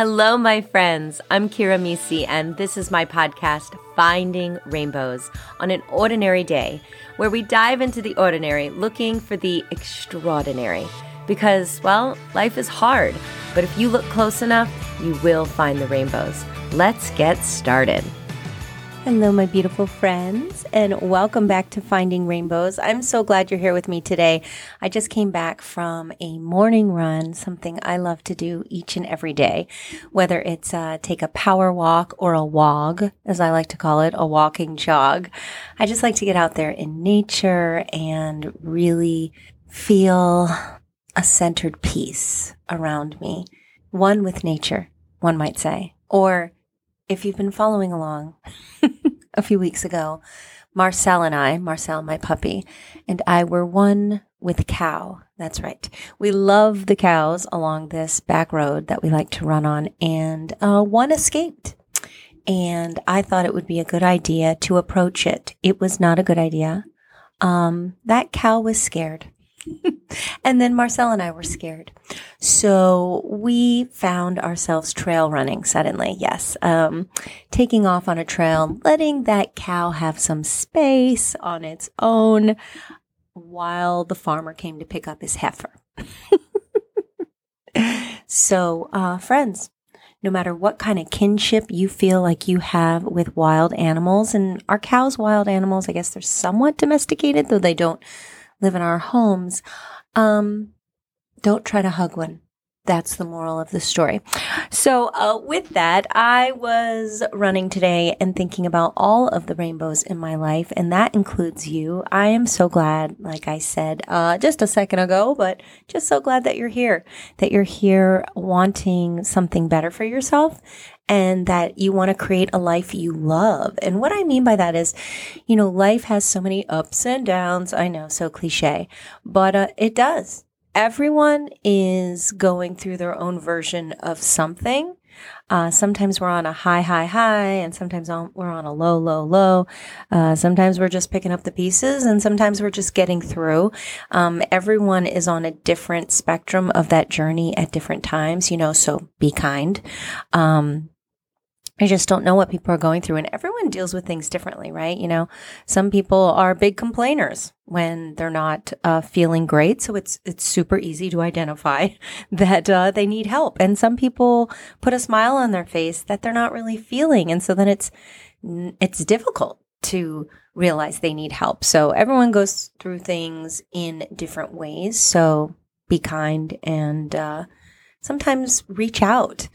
Hello, my friends. I'm Kira Mesi, and this is my podcast, Finding Rainbows, on an ordinary day, where we dive into the ordinary looking for the extraordinary. Because, well, life is hard, but if you look close enough, you will find the rainbows. Let's get started. Hello, my beautiful friends, and welcome back to Finding Rainbows. I'm so glad you're here with me today. I just came back from a morning run, something I love to do each and every day, whether it's uh, take a power walk or a wog, as I like to call it, a walking jog. I just like to get out there in nature and really feel a centered peace around me, one with nature, one might say, or if you've been following along a few weeks ago, Marcel and I, Marcel, my puppy, and I were one with cow. That's right. We love the cows along this back road that we like to run on, and uh, one escaped. And I thought it would be a good idea to approach it. It was not a good idea. Um, that cow was scared. and then Marcel and I were scared. So we found ourselves trail running suddenly. Yes. Um, taking off on a trail, letting that cow have some space on its own while the farmer came to pick up his heifer. so, uh, friends, no matter what kind of kinship you feel like you have with wild animals, and our cows wild animals, I guess they're somewhat domesticated, though they don't live in our homes, um, don't try to hug one. That's the moral of the story. So, uh, with that, I was running today and thinking about all of the rainbows in my life, and that includes you. I am so glad, like I said uh, just a second ago, but just so glad that you're here, that you're here wanting something better for yourself and that you want to create a life you love. And what I mean by that is, you know, life has so many ups and downs. I know, so cliche, but uh, it does. Everyone is going through their own version of something. Uh, sometimes we're on a high, high, high, and sometimes on, we're on a low, low, low. Uh, sometimes we're just picking up the pieces, and sometimes we're just getting through. Um, everyone is on a different spectrum of that journey at different times, you know, so be kind. Um, I just don't know what people are going through. And everyone deals with things differently, right? You know, some people are big complainers when they're not uh, feeling great. So it's, it's super easy to identify that uh, they need help. And some people put a smile on their face that they're not really feeling. And so then it's, it's difficult to realize they need help. So everyone goes through things in different ways. So be kind and uh, sometimes reach out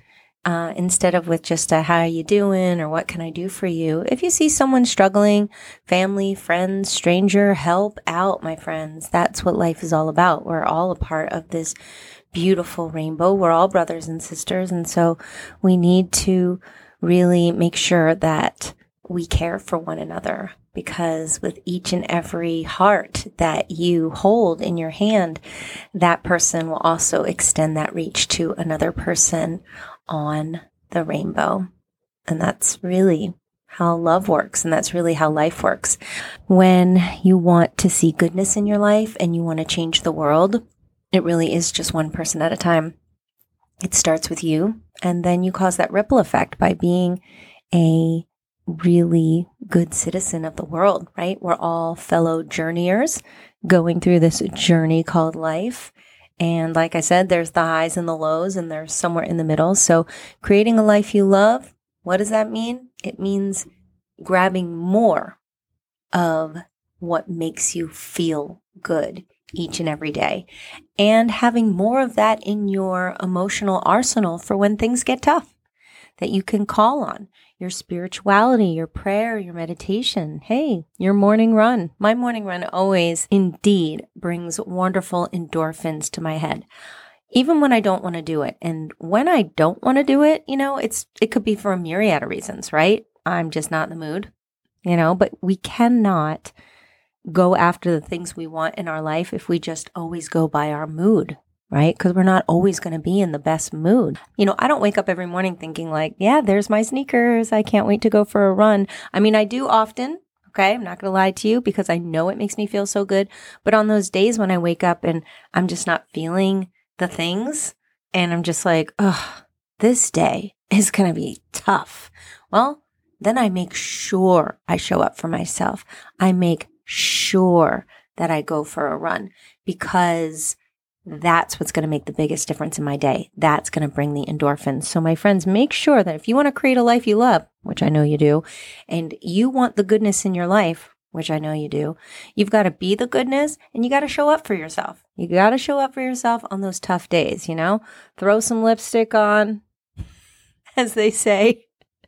uh, instead of with just a how are you doing or what can I do for you. If you see someone struggling, family, friends, stranger, help out, my friends. That's what life is all about. We're all a part of this beautiful rainbow. We're all brothers and sisters. And so we need to really make sure that we care for one another because with each and every heart that you hold in your hand, that person will also extend that reach to another person on the rainbow. And that's really how love works. And that's really how life works. When you want to see goodness in your life and you want to change the world, it really is just one person at a time. It starts with you, and then you cause that ripple effect by being a really good citizen of the world, right? We're all fellow journeyers going through this journey called life. And like I said, there's the highs and the lows, and there's somewhere in the middle. So, creating a life you love, what does that mean? It means grabbing more of what makes you feel good each and every day and having more of that in your emotional arsenal for when things get tough that you can call on your spirituality, your prayer, your meditation. Hey, your morning run. My morning run always indeed brings wonderful endorphins to my head. Even when I don't want to do it. And when I don't want to do it, you know, it's it could be for a myriad of reasons, right? I'm just not in the mood. You know, but we cannot go after the things we want in our life if we just always go by our mood right? Because we're not always going to be in the best mood. You know, I don't wake up every morning thinking, like, yeah, there's my sneakers. I can't wait to go for a run. I mean, I do often. Okay. I'm not going to lie to you because I know it makes me feel so good. But on those days when I wake up and I'm just not feeling the things and I'm just like, oh, this day is going to be tough. Well, then I make sure I show up for myself. I make sure that I go for a run because that's what's going to make the biggest difference in my day. That's going to bring the endorphins. So, my friends, make sure that if you want to create a life you love, which I know you do, and you want the goodness in your life, which I know you do, you've got to be the goodness and you got to show up for yourself. You got to show up for yourself on those tough days, you know? Throw some lipstick on, as they say.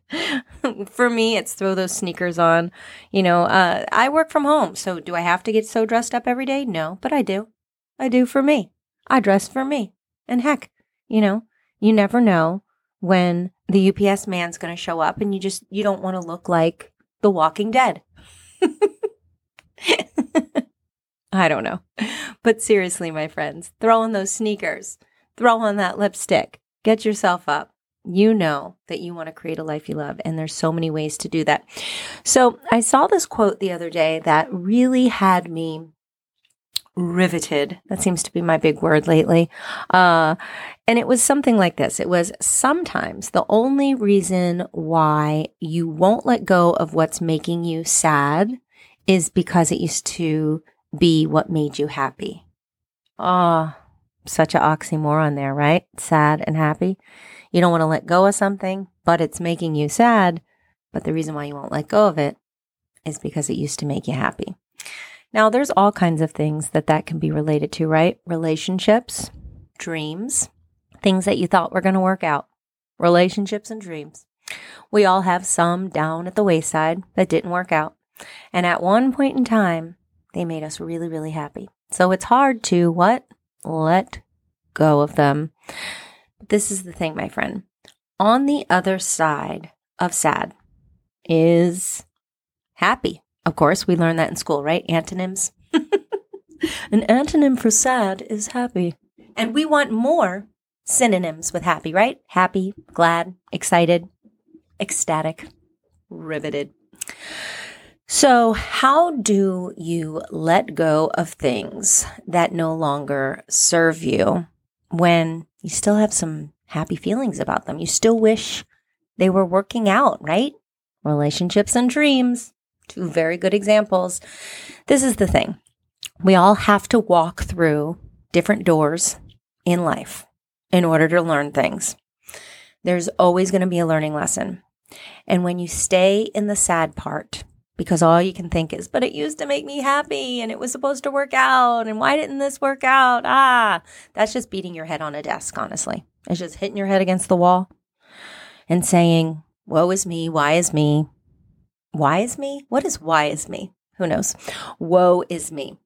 for me, it's throw those sneakers on. You know, uh, I work from home. So, do I have to get so dressed up every day? No, but I do. I do for me. I dress for me. And heck, you know, you never know when the UPS man's going to show up and you just, you don't want to look like the walking dead. I don't know. But seriously, my friends, throw on those sneakers, throw on that lipstick, get yourself up. You know that you want to create a life you love, and there's so many ways to do that. So, I saw this quote the other day that really had me riveted. That seems to be my big word lately. Uh, and it was something like this it was sometimes the only reason why you won't let go of what's making you sad is because it used to be what made you happy. Oh, such an oxymoron there, right? Sad and happy. You don't want to let go of something, but it's making you sad. But the reason why you won't let go of it is because it used to make you happy. Now, there's all kinds of things that that can be related to, right? Relationships, dreams, things that you thought were going to work out, relationships and dreams. We all have some down at the wayside that didn't work out. And at one point in time, they made us really, really happy. So it's hard to what? Let go of them. But this is the thing, my friend. On the other side of sad is happy. Of course, we learned that in school, right? Antonyms. An antonym for sad is happy. And we want more synonyms with happy, right? Happy, glad, excited, ecstatic, riveted. So, how do you let go of things that no longer serve you when you still have some happy feelings about them? You still wish they were working out, right? Relationships and dreams. Two very good examples. This is the thing we all have to walk through different doors in life in order to learn things. There's always going to be a learning lesson. And when you stay in the sad part, because all you can think is, but it used to make me happy and it was supposed to work out. And why didn't this work out? Ah, that's just beating your head on a desk, honestly. It's just hitting your head against the wall and saying, Woe is me. Why is me? Why is me? What is why is me? Who knows? Woe is me.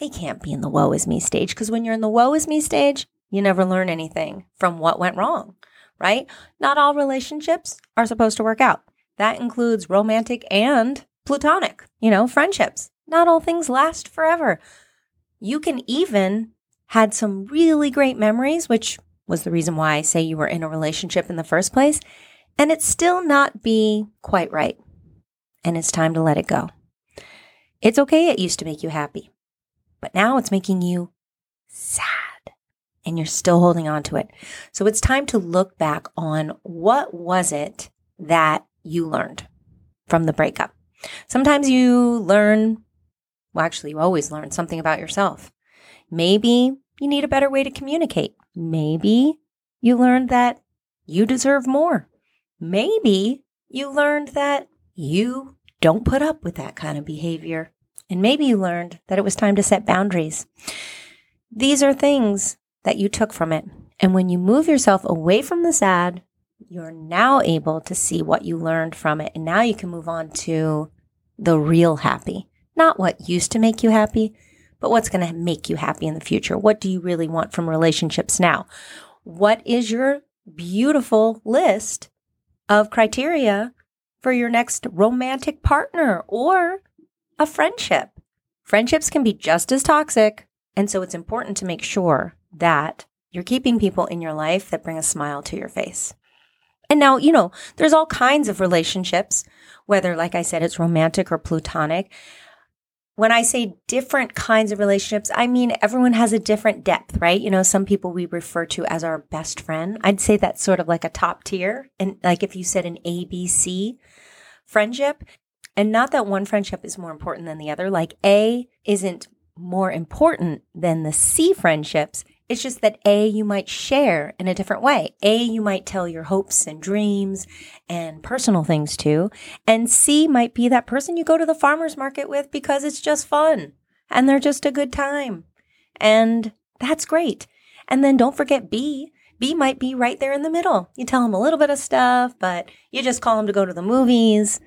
We can't be in the woe is me stage because when you're in the woe is me stage, you never learn anything from what went wrong, right? Not all relationships are supposed to work out. That includes romantic and platonic, you know, friendships. Not all things last forever. You can even had some really great memories, which was the reason why I say you were in a relationship in the first place, and it still not be quite right and it's time to let it go. It's okay, it used to make you happy, but now it's making you sad and you're still holding on to it. So it's time to look back on what was it that you learned from the breakup. Sometimes you learn, well, actually, you always learn something about yourself. Maybe you need a better way to communicate. Maybe you learned that you deserve more. Maybe you learned that you don't put up with that kind of behavior. And maybe you learned that it was time to set boundaries. These are things that you took from it. And when you move yourself away from the sad, you're now able to see what you learned from it. And now you can move on to the real happy, not what used to make you happy, but what's going to make you happy in the future. What do you really want from relationships now? What is your beautiful list of criteria for your next romantic partner or a friendship. Friendships can be just as toxic. And so it's important to make sure that you're keeping people in your life that bring a smile to your face. And now, you know, there's all kinds of relationships, whether, like I said, it's romantic or platonic. When I say different kinds of relationships, I mean everyone has a different depth, right? You know, some people we refer to as our best friend. I'd say that's sort of like a top tier. And like if you said an ABC friendship, and not that one friendship is more important than the other, like A isn't more important than the C friendships. It's just that A, you might share in a different way. A, you might tell your hopes and dreams and personal things to. And C might be that person you go to the farmer's market with because it's just fun and they're just a good time. And that's great. And then don't forget B. B might be right there in the middle. You tell them a little bit of stuff, but you just call them to go to the movies.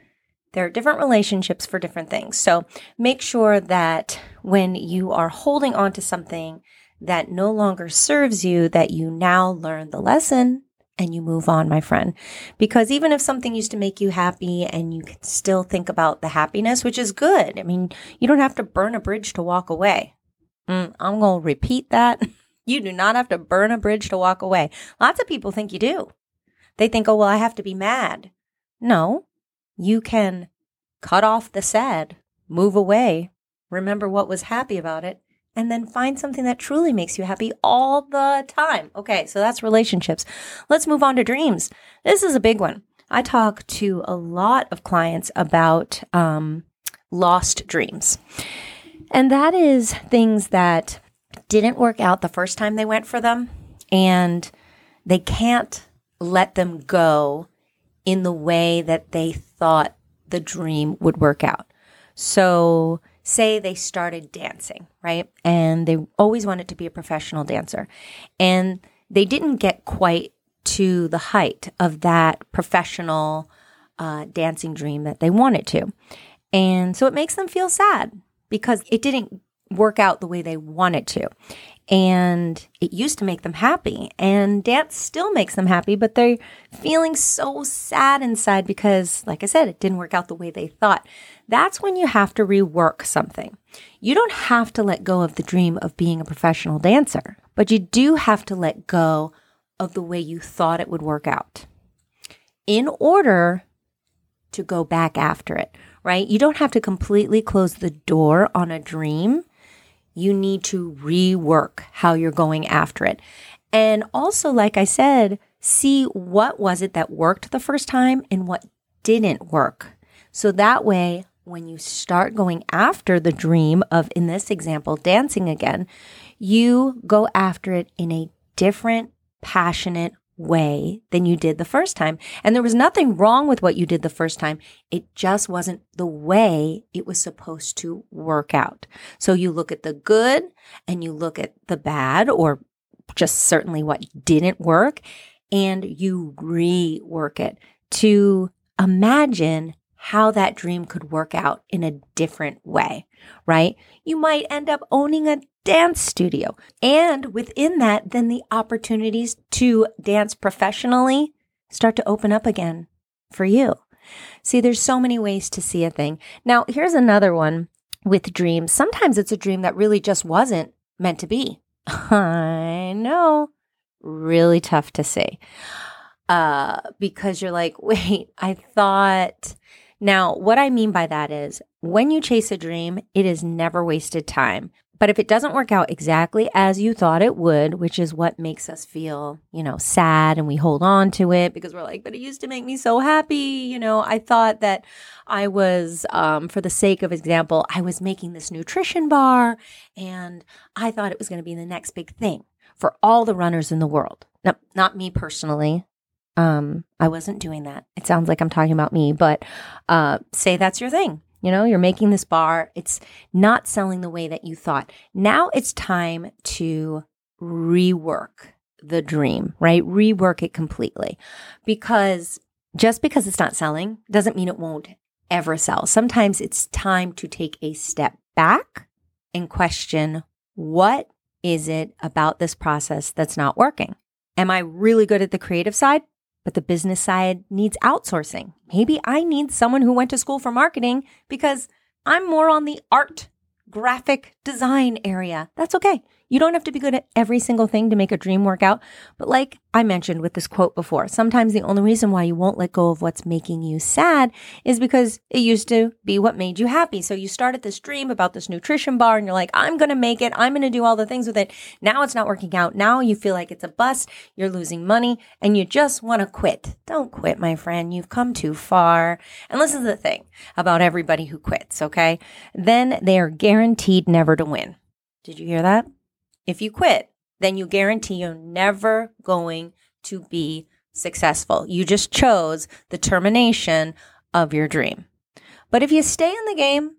There are different relationships for different things. So make sure that when you are holding on to something that no longer serves you, that you now learn the lesson and you move on, my friend. Because even if something used to make you happy and you can still think about the happiness, which is good. I mean, you don't have to burn a bridge to walk away. Mm, I'm going to repeat that. you do not have to burn a bridge to walk away. Lots of people think you do. They think, oh, well, I have to be mad. No, you can cut off the sad, move away, remember what was happy about it, and then find something that truly makes you happy all the time. Okay, so that's relationships. Let's move on to dreams. This is a big one. I talk to a lot of clients about um, lost dreams. And that is things that didn't work out the first time they went for them, and they can't let them go in the way that they thought the dream would work out. So say they started dancing, right? And they always wanted to be a professional dancer. And they didn't get quite to the height of that professional uh, dancing dream that they wanted to. And so it makes them feel sad because it didn't work out the way they wanted to. And it used to make them happy. And dance still makes them happy, but they're feeling so sad inside because, like I said, it didn't work out the way they thought. That's when you have to rework something. You don't have to let go of the dream of being a professional dancer, but you do have to let go of the way you thought it would work out in order to go back after it, right? You don't have to completely close the door on a dream you need to rework how you're going after it. And also, like I said, see what was it that worked the first time and what didn't work. So that way, when you start going after the dream of, in this example, dancing again, you go after it in a different, passionate way than you did the first time. And there was nothing wrong with what you did the first time. It just wasn't the way it was supposed to work out. So you look at the good and you look at the bad or just certainly what didn't work and you rework it to imagine how that dream could work out in a different way, right? You might end up owning a dance studio. And within that, then the opportunities to dance professionally start to open up again for you. See, there's so many ways to see a thing. Now, here's another one with dreams. Sometimes it's a dream that really just wasn't meant to be. I know. Really tough to say. Uh, because you're like, wait, I thought. Now, what I mean by that is when you chase a dream, it is never wasted time. But if it doesn't work out exactly as you thought it would, which is what makes us feel, you know, sad and we hold on to it because we're like, but it used to make me so happy. You know, I thought that I was, um, for the sake of example, I was making this nutrition bar and I thought it was going to be the next big thing for all the runners in the world. Now, not me personally. Um, I wasn't doing that. It sounds like I'm talking about me, but uh, say that's your thing. You know, you're making this bar, it's not selling the way that you thought. Now it's time to rework the dream, right? Rework it completely. Because just because it's not selling doesn't mean it won't ever sell. Sometimes it's time to take a step back and question what is it about this process that's not working? Am I really good at the creative side? But the business side needs outsourcing. Maybe I need someone who went to school for marketing because I'm more on the art, graphic design area. That's okay. You don't have to be good at every single thing to make a dream work out. But like I mentioned with this quote before, sometimes the only reason why you won't let go of what's making you sad is because it used to be what made you happy. So you started this dream about this nutrition bar and you're like, I'm going to make it. I'm going to do all the things with it. Now it's not working out. Now you feel like it's a bust. You're losing money and you just want to quit. Don't quit, my friend. You've come too far. And this is the thing about everybody who quits, okay? Then they are guaranteed never to win. Did you hear that? If you quit, then you guarantee you're never going to be successful. You just chose the termination of your dream. But if you stay in the game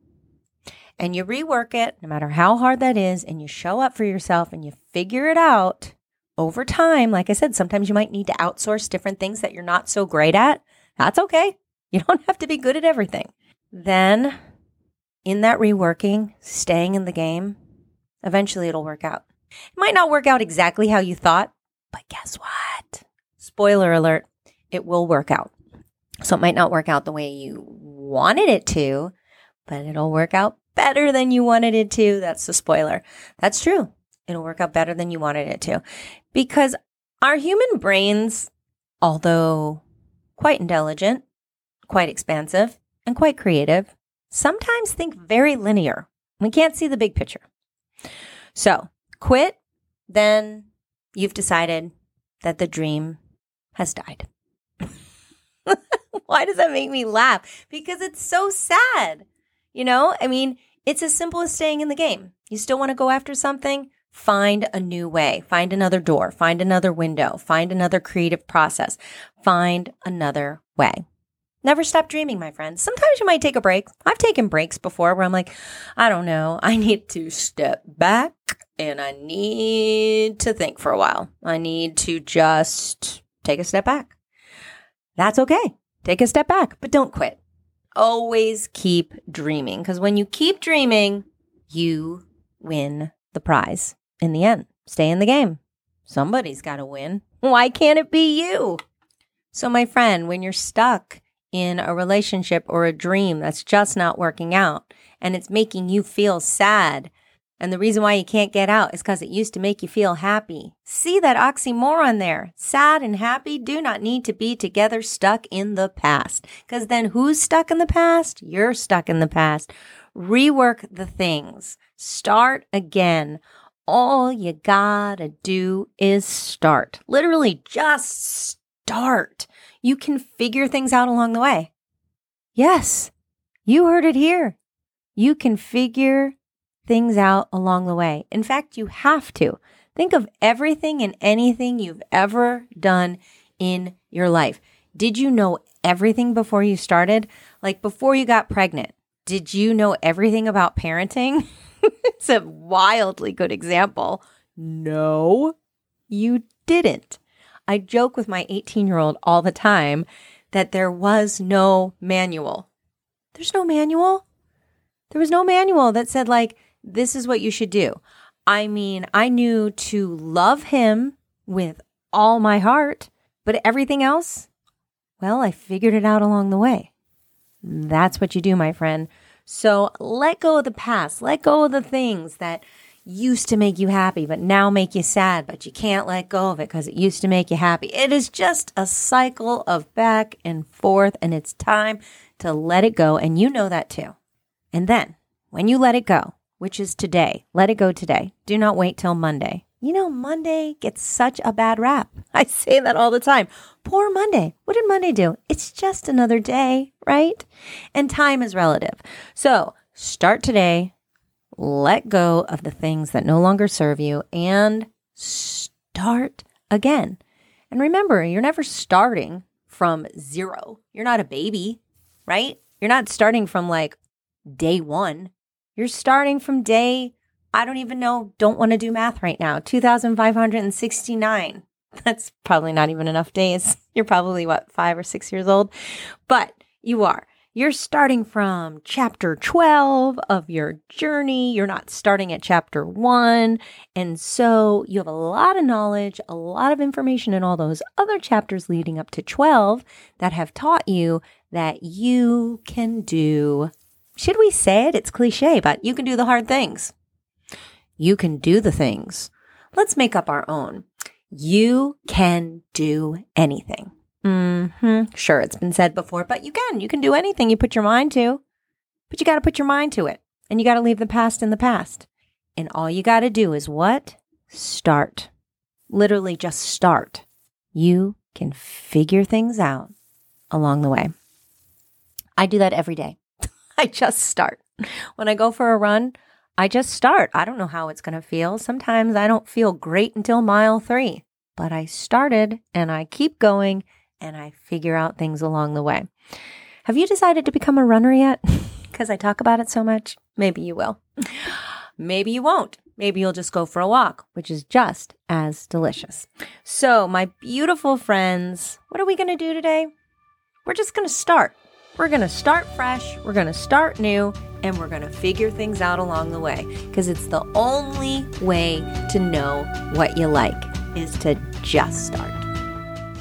and you rework it, no matter how hard that is, and you show up for yourself and you figure it out over time, like I said, sometimes you might need to outsource different things that you're not so great at. That's okay. You don't have to be good at everything. Then, in that reworking, staying in the game, eventually it'll work out. It might not work out exactly how you thought, but guess what? Spoiler alert, it will work out. So it might not work out the way you wanted it to, but it'll work out better than you wanted it to. That's the spoiler. That's true. It'll work out better than you wanted it to. Because our human brains, although quite intelligent, quite expansive, and quite creative, sometimes think very linear. We can't see the big picture. So quit, then you've decided that the dream has died. Why does that make me laugh? Because it's so sad. You know, I mean, it's as simple as staying in the game. You still want to go after something? Find a new way, find another door, find another window, find another creative process, find another way. Never stop dreaming, my friends. Sometimes you might take a break. I've taken breaks before where I'm like, I don't know, I need to step back and I need to think for a while. I need to just take a step back. That's okay. Take a step back, but don't quit. Always keep dreaming because when you keep dreaming, you win the prize in the end. Stay in the game. Somebody's got to win. Why can't it be you? So, my friend, when you're stuck, in a relationship or a dream that's just not working out and it's making you feel sad. And the reason why you can't get out is because it used to make you feel happy. See that oxymoron there. Sad and happy do not need to be together stuck in the past. Because then who's stuck in the past? You're stuck in the past. Rework the things. Start again. All you gotta do is start. Literally just start you can figure things out along the way. Yes, you heard it here. You can figure things out along the way. In fact, you have to. Think of everything and anything you've ever done in your life. Did you know everything before you started? Like before you got pregnant, did you know everything about parenting? it's a wildly good example. No, you didn't. I joke with my 18 year old all the time that there was no manual. There's no manual. There was no manual that said, like, this is what you should do. I mean, I knew to love him with all my heart, but everything else, well, I figured it out along the way. That's what you do, my friend. So let go of the past, let go of the things that used to make you happy, but now make you sad, but you can't let go of it because it used to make you happy. It is just a cycle of back and forth, and it's time to let it go. And you know that too. And then when you let it go, which is today, let it go today. Do not wait till Monday. You know, Monday gets such a bad rap. I say that all the time. Poor Monday. What did Monday do? It's just another day, right? And time is relative. So start today, let go of the things that no longer serve you and start again. And remember, you're never starting from zero. You're not a baby, right? You're not starting from like day one. You're starting from day, I don't even know, don't want to do math right now, 2,569. That's probably not even enough days. You're probably what, five or six years old, but you are. You're starting from chapter 12 of your journey. You're not starting at chapter one. And so you have a lot of knowledge, a lot of information in all those other chapters leading up to 12 that have taught you that you can do, should we say it? It's cliche, but you can do the hard things. You can do the things. Let's make up our own. You can do anything. Mm-hmm. Sure, it's been said before, but you can. You can do anything you put your mind to. But you got to put your mind to it. And you got to leave the past in the past. And all you got to do is what? Start. Literally just start. You can figure things out along the way. I do that every day. I just start. When I go for a run, I just start. I don't know how it's going to feel. Sometimes I don't feel great until mile three, but I started and I keep going and I figure out things along the way. Have you decided to become a runner yet? Because I talk about it so much. Maybe you will. Maybe you won't. Maybe you'll just go for a walk, which is just as delicious. So, my beautiful friends, what are we going to do today? We're just going to start. We're going to start fresh, we're going to start new, and we're going to figure things out along the way because it's the only way to know what you like is to just start.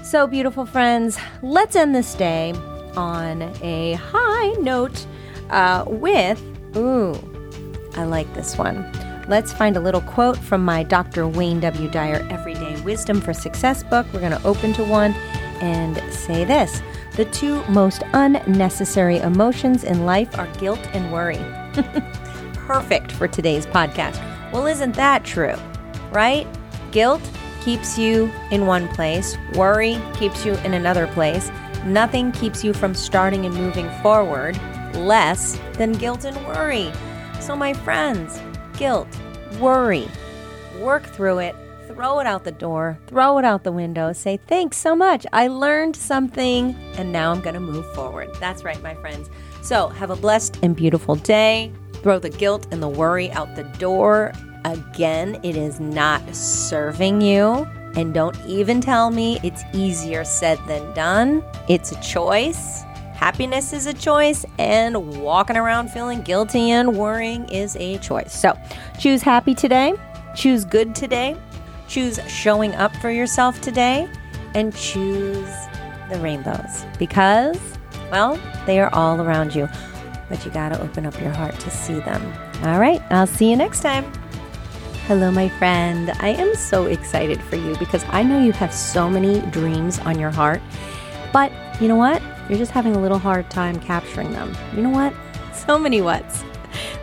So, beautiful friends, let's end this day on a high note uh, with, ooh, I like this one. Let's find a little quote from my Dr. Wayne W. Dyer Everyday Wisdom for Success book. We're going to open to one and say this The two most unnecessary emotions in life are guilt and worry. Perfect for today's podcast. Well, isn't that true? Right? Guilt keeps you in one place, worry keeps you in another place. Nothing keeps you from starting and moving forward less than guilt and worry. So, my friends, guilt, worry, work through it, throw it out the door, throw it out the window, say, Thanks so much. I learned something, and now I'm going to move forward. That's right, my friends. So, have a blessed and beautiful day. Throw the guilt and the worry out the door. Again, it is not serving you. And don't even tell me it's easier said than done. It's a choice. Happiness is a choice, and walking around feeling guilty and worrying is a choice. So choose happy today, choose good today, choose showing up for yourself today, and choose the rainbows because, well, they are all around you. But you got to open up your heart to see them. All right, I'll see you next time. Hello, my friend. I am so excited for you because I know you have so many dreams on your heart. But you know what? You're just having a little hard time capturing them. You know what? So many whats.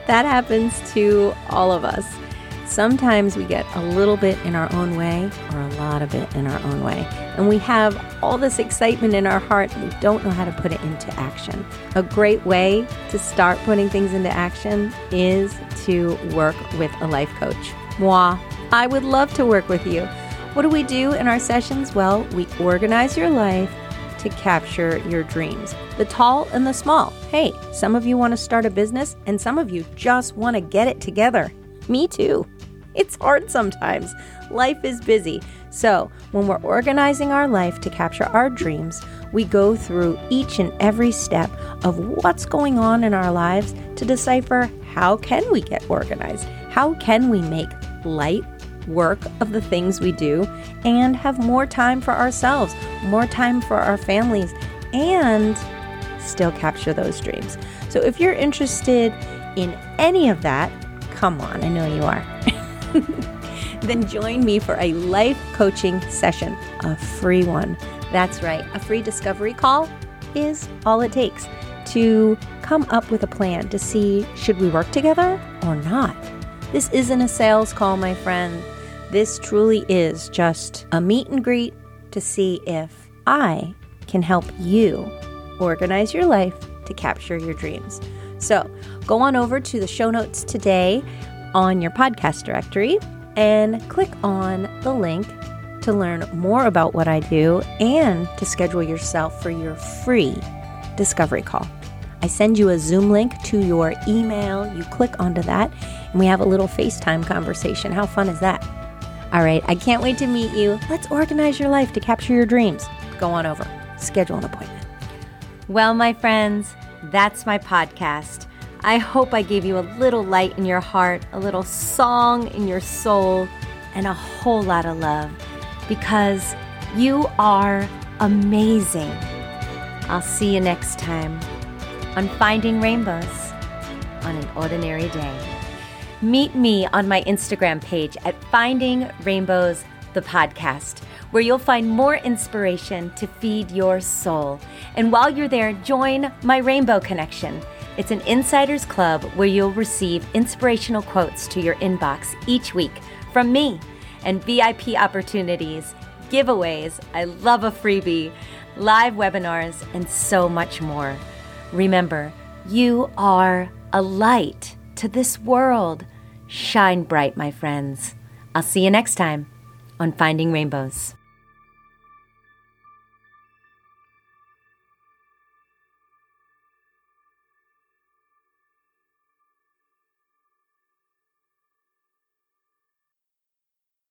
That happens to all of us. Sometimes we get a little bit in our own way or a lot of it in our own way. And we have all this excitement in our heart and we don't know how to put it into action. A great way to start putting things into action is to work with a life coach. Moi, I would love to work with you. What do we do in our sessions? Well, we organize your life to capture your dreams, the tall and the small. Hey, some of you want to start a business, and some of you just want to get it together. Me too. It's hard sometimes. Life is busy. So, when we're organizing our life to capture our dreams, we go through each and every step of what's going on in our lives to decipher how can we get organized? How can we make light work of the things we do and have more time for ourselves, more time for our families, and still capture those dreams. So if you're interested in any of that, come on, I know you are. then join me for a life coaching session, a free one. That's right, a free discovery call is all it takes to come up with a plan to see should we work together or not. This isn't a sales call, my friend. This truly is just a meet and greet to see if I can help you organize your life to capture your dreams. So go on over to the show notes today on your podcast directory and click on the link to learn more about what I do and to schedule yourself for your free discovery call. I send you a Zoom link to your email. You click onto that, and we have a little FaceTime conversation. How fun is that? All right, I can't wait to meet you. Let's organize your life to capture your dreams. Go on over, schedule an appointment. Well, my friends, that's my podcast. I hope I gave you a little light in your heart, a little song in your soul, and a whole lot of love because you are amazing. I'll see you next time on Finding Rainbows on an Ordinary Day. Meet me on my Instagram page at Finding Rainbows, the podcast, where you'll find more inspiration to feed your soul. And while you're there, join my Rainbow Connection. It's an insiders club where you'll receive inspirational quotes to your inbox each week from me and VIP opportunities, giveaways. I love a freebie live webinars, and so much more. Remember, you are a light to this world. Shine bright, my friends. I'll see you next time on Finding Rainbows.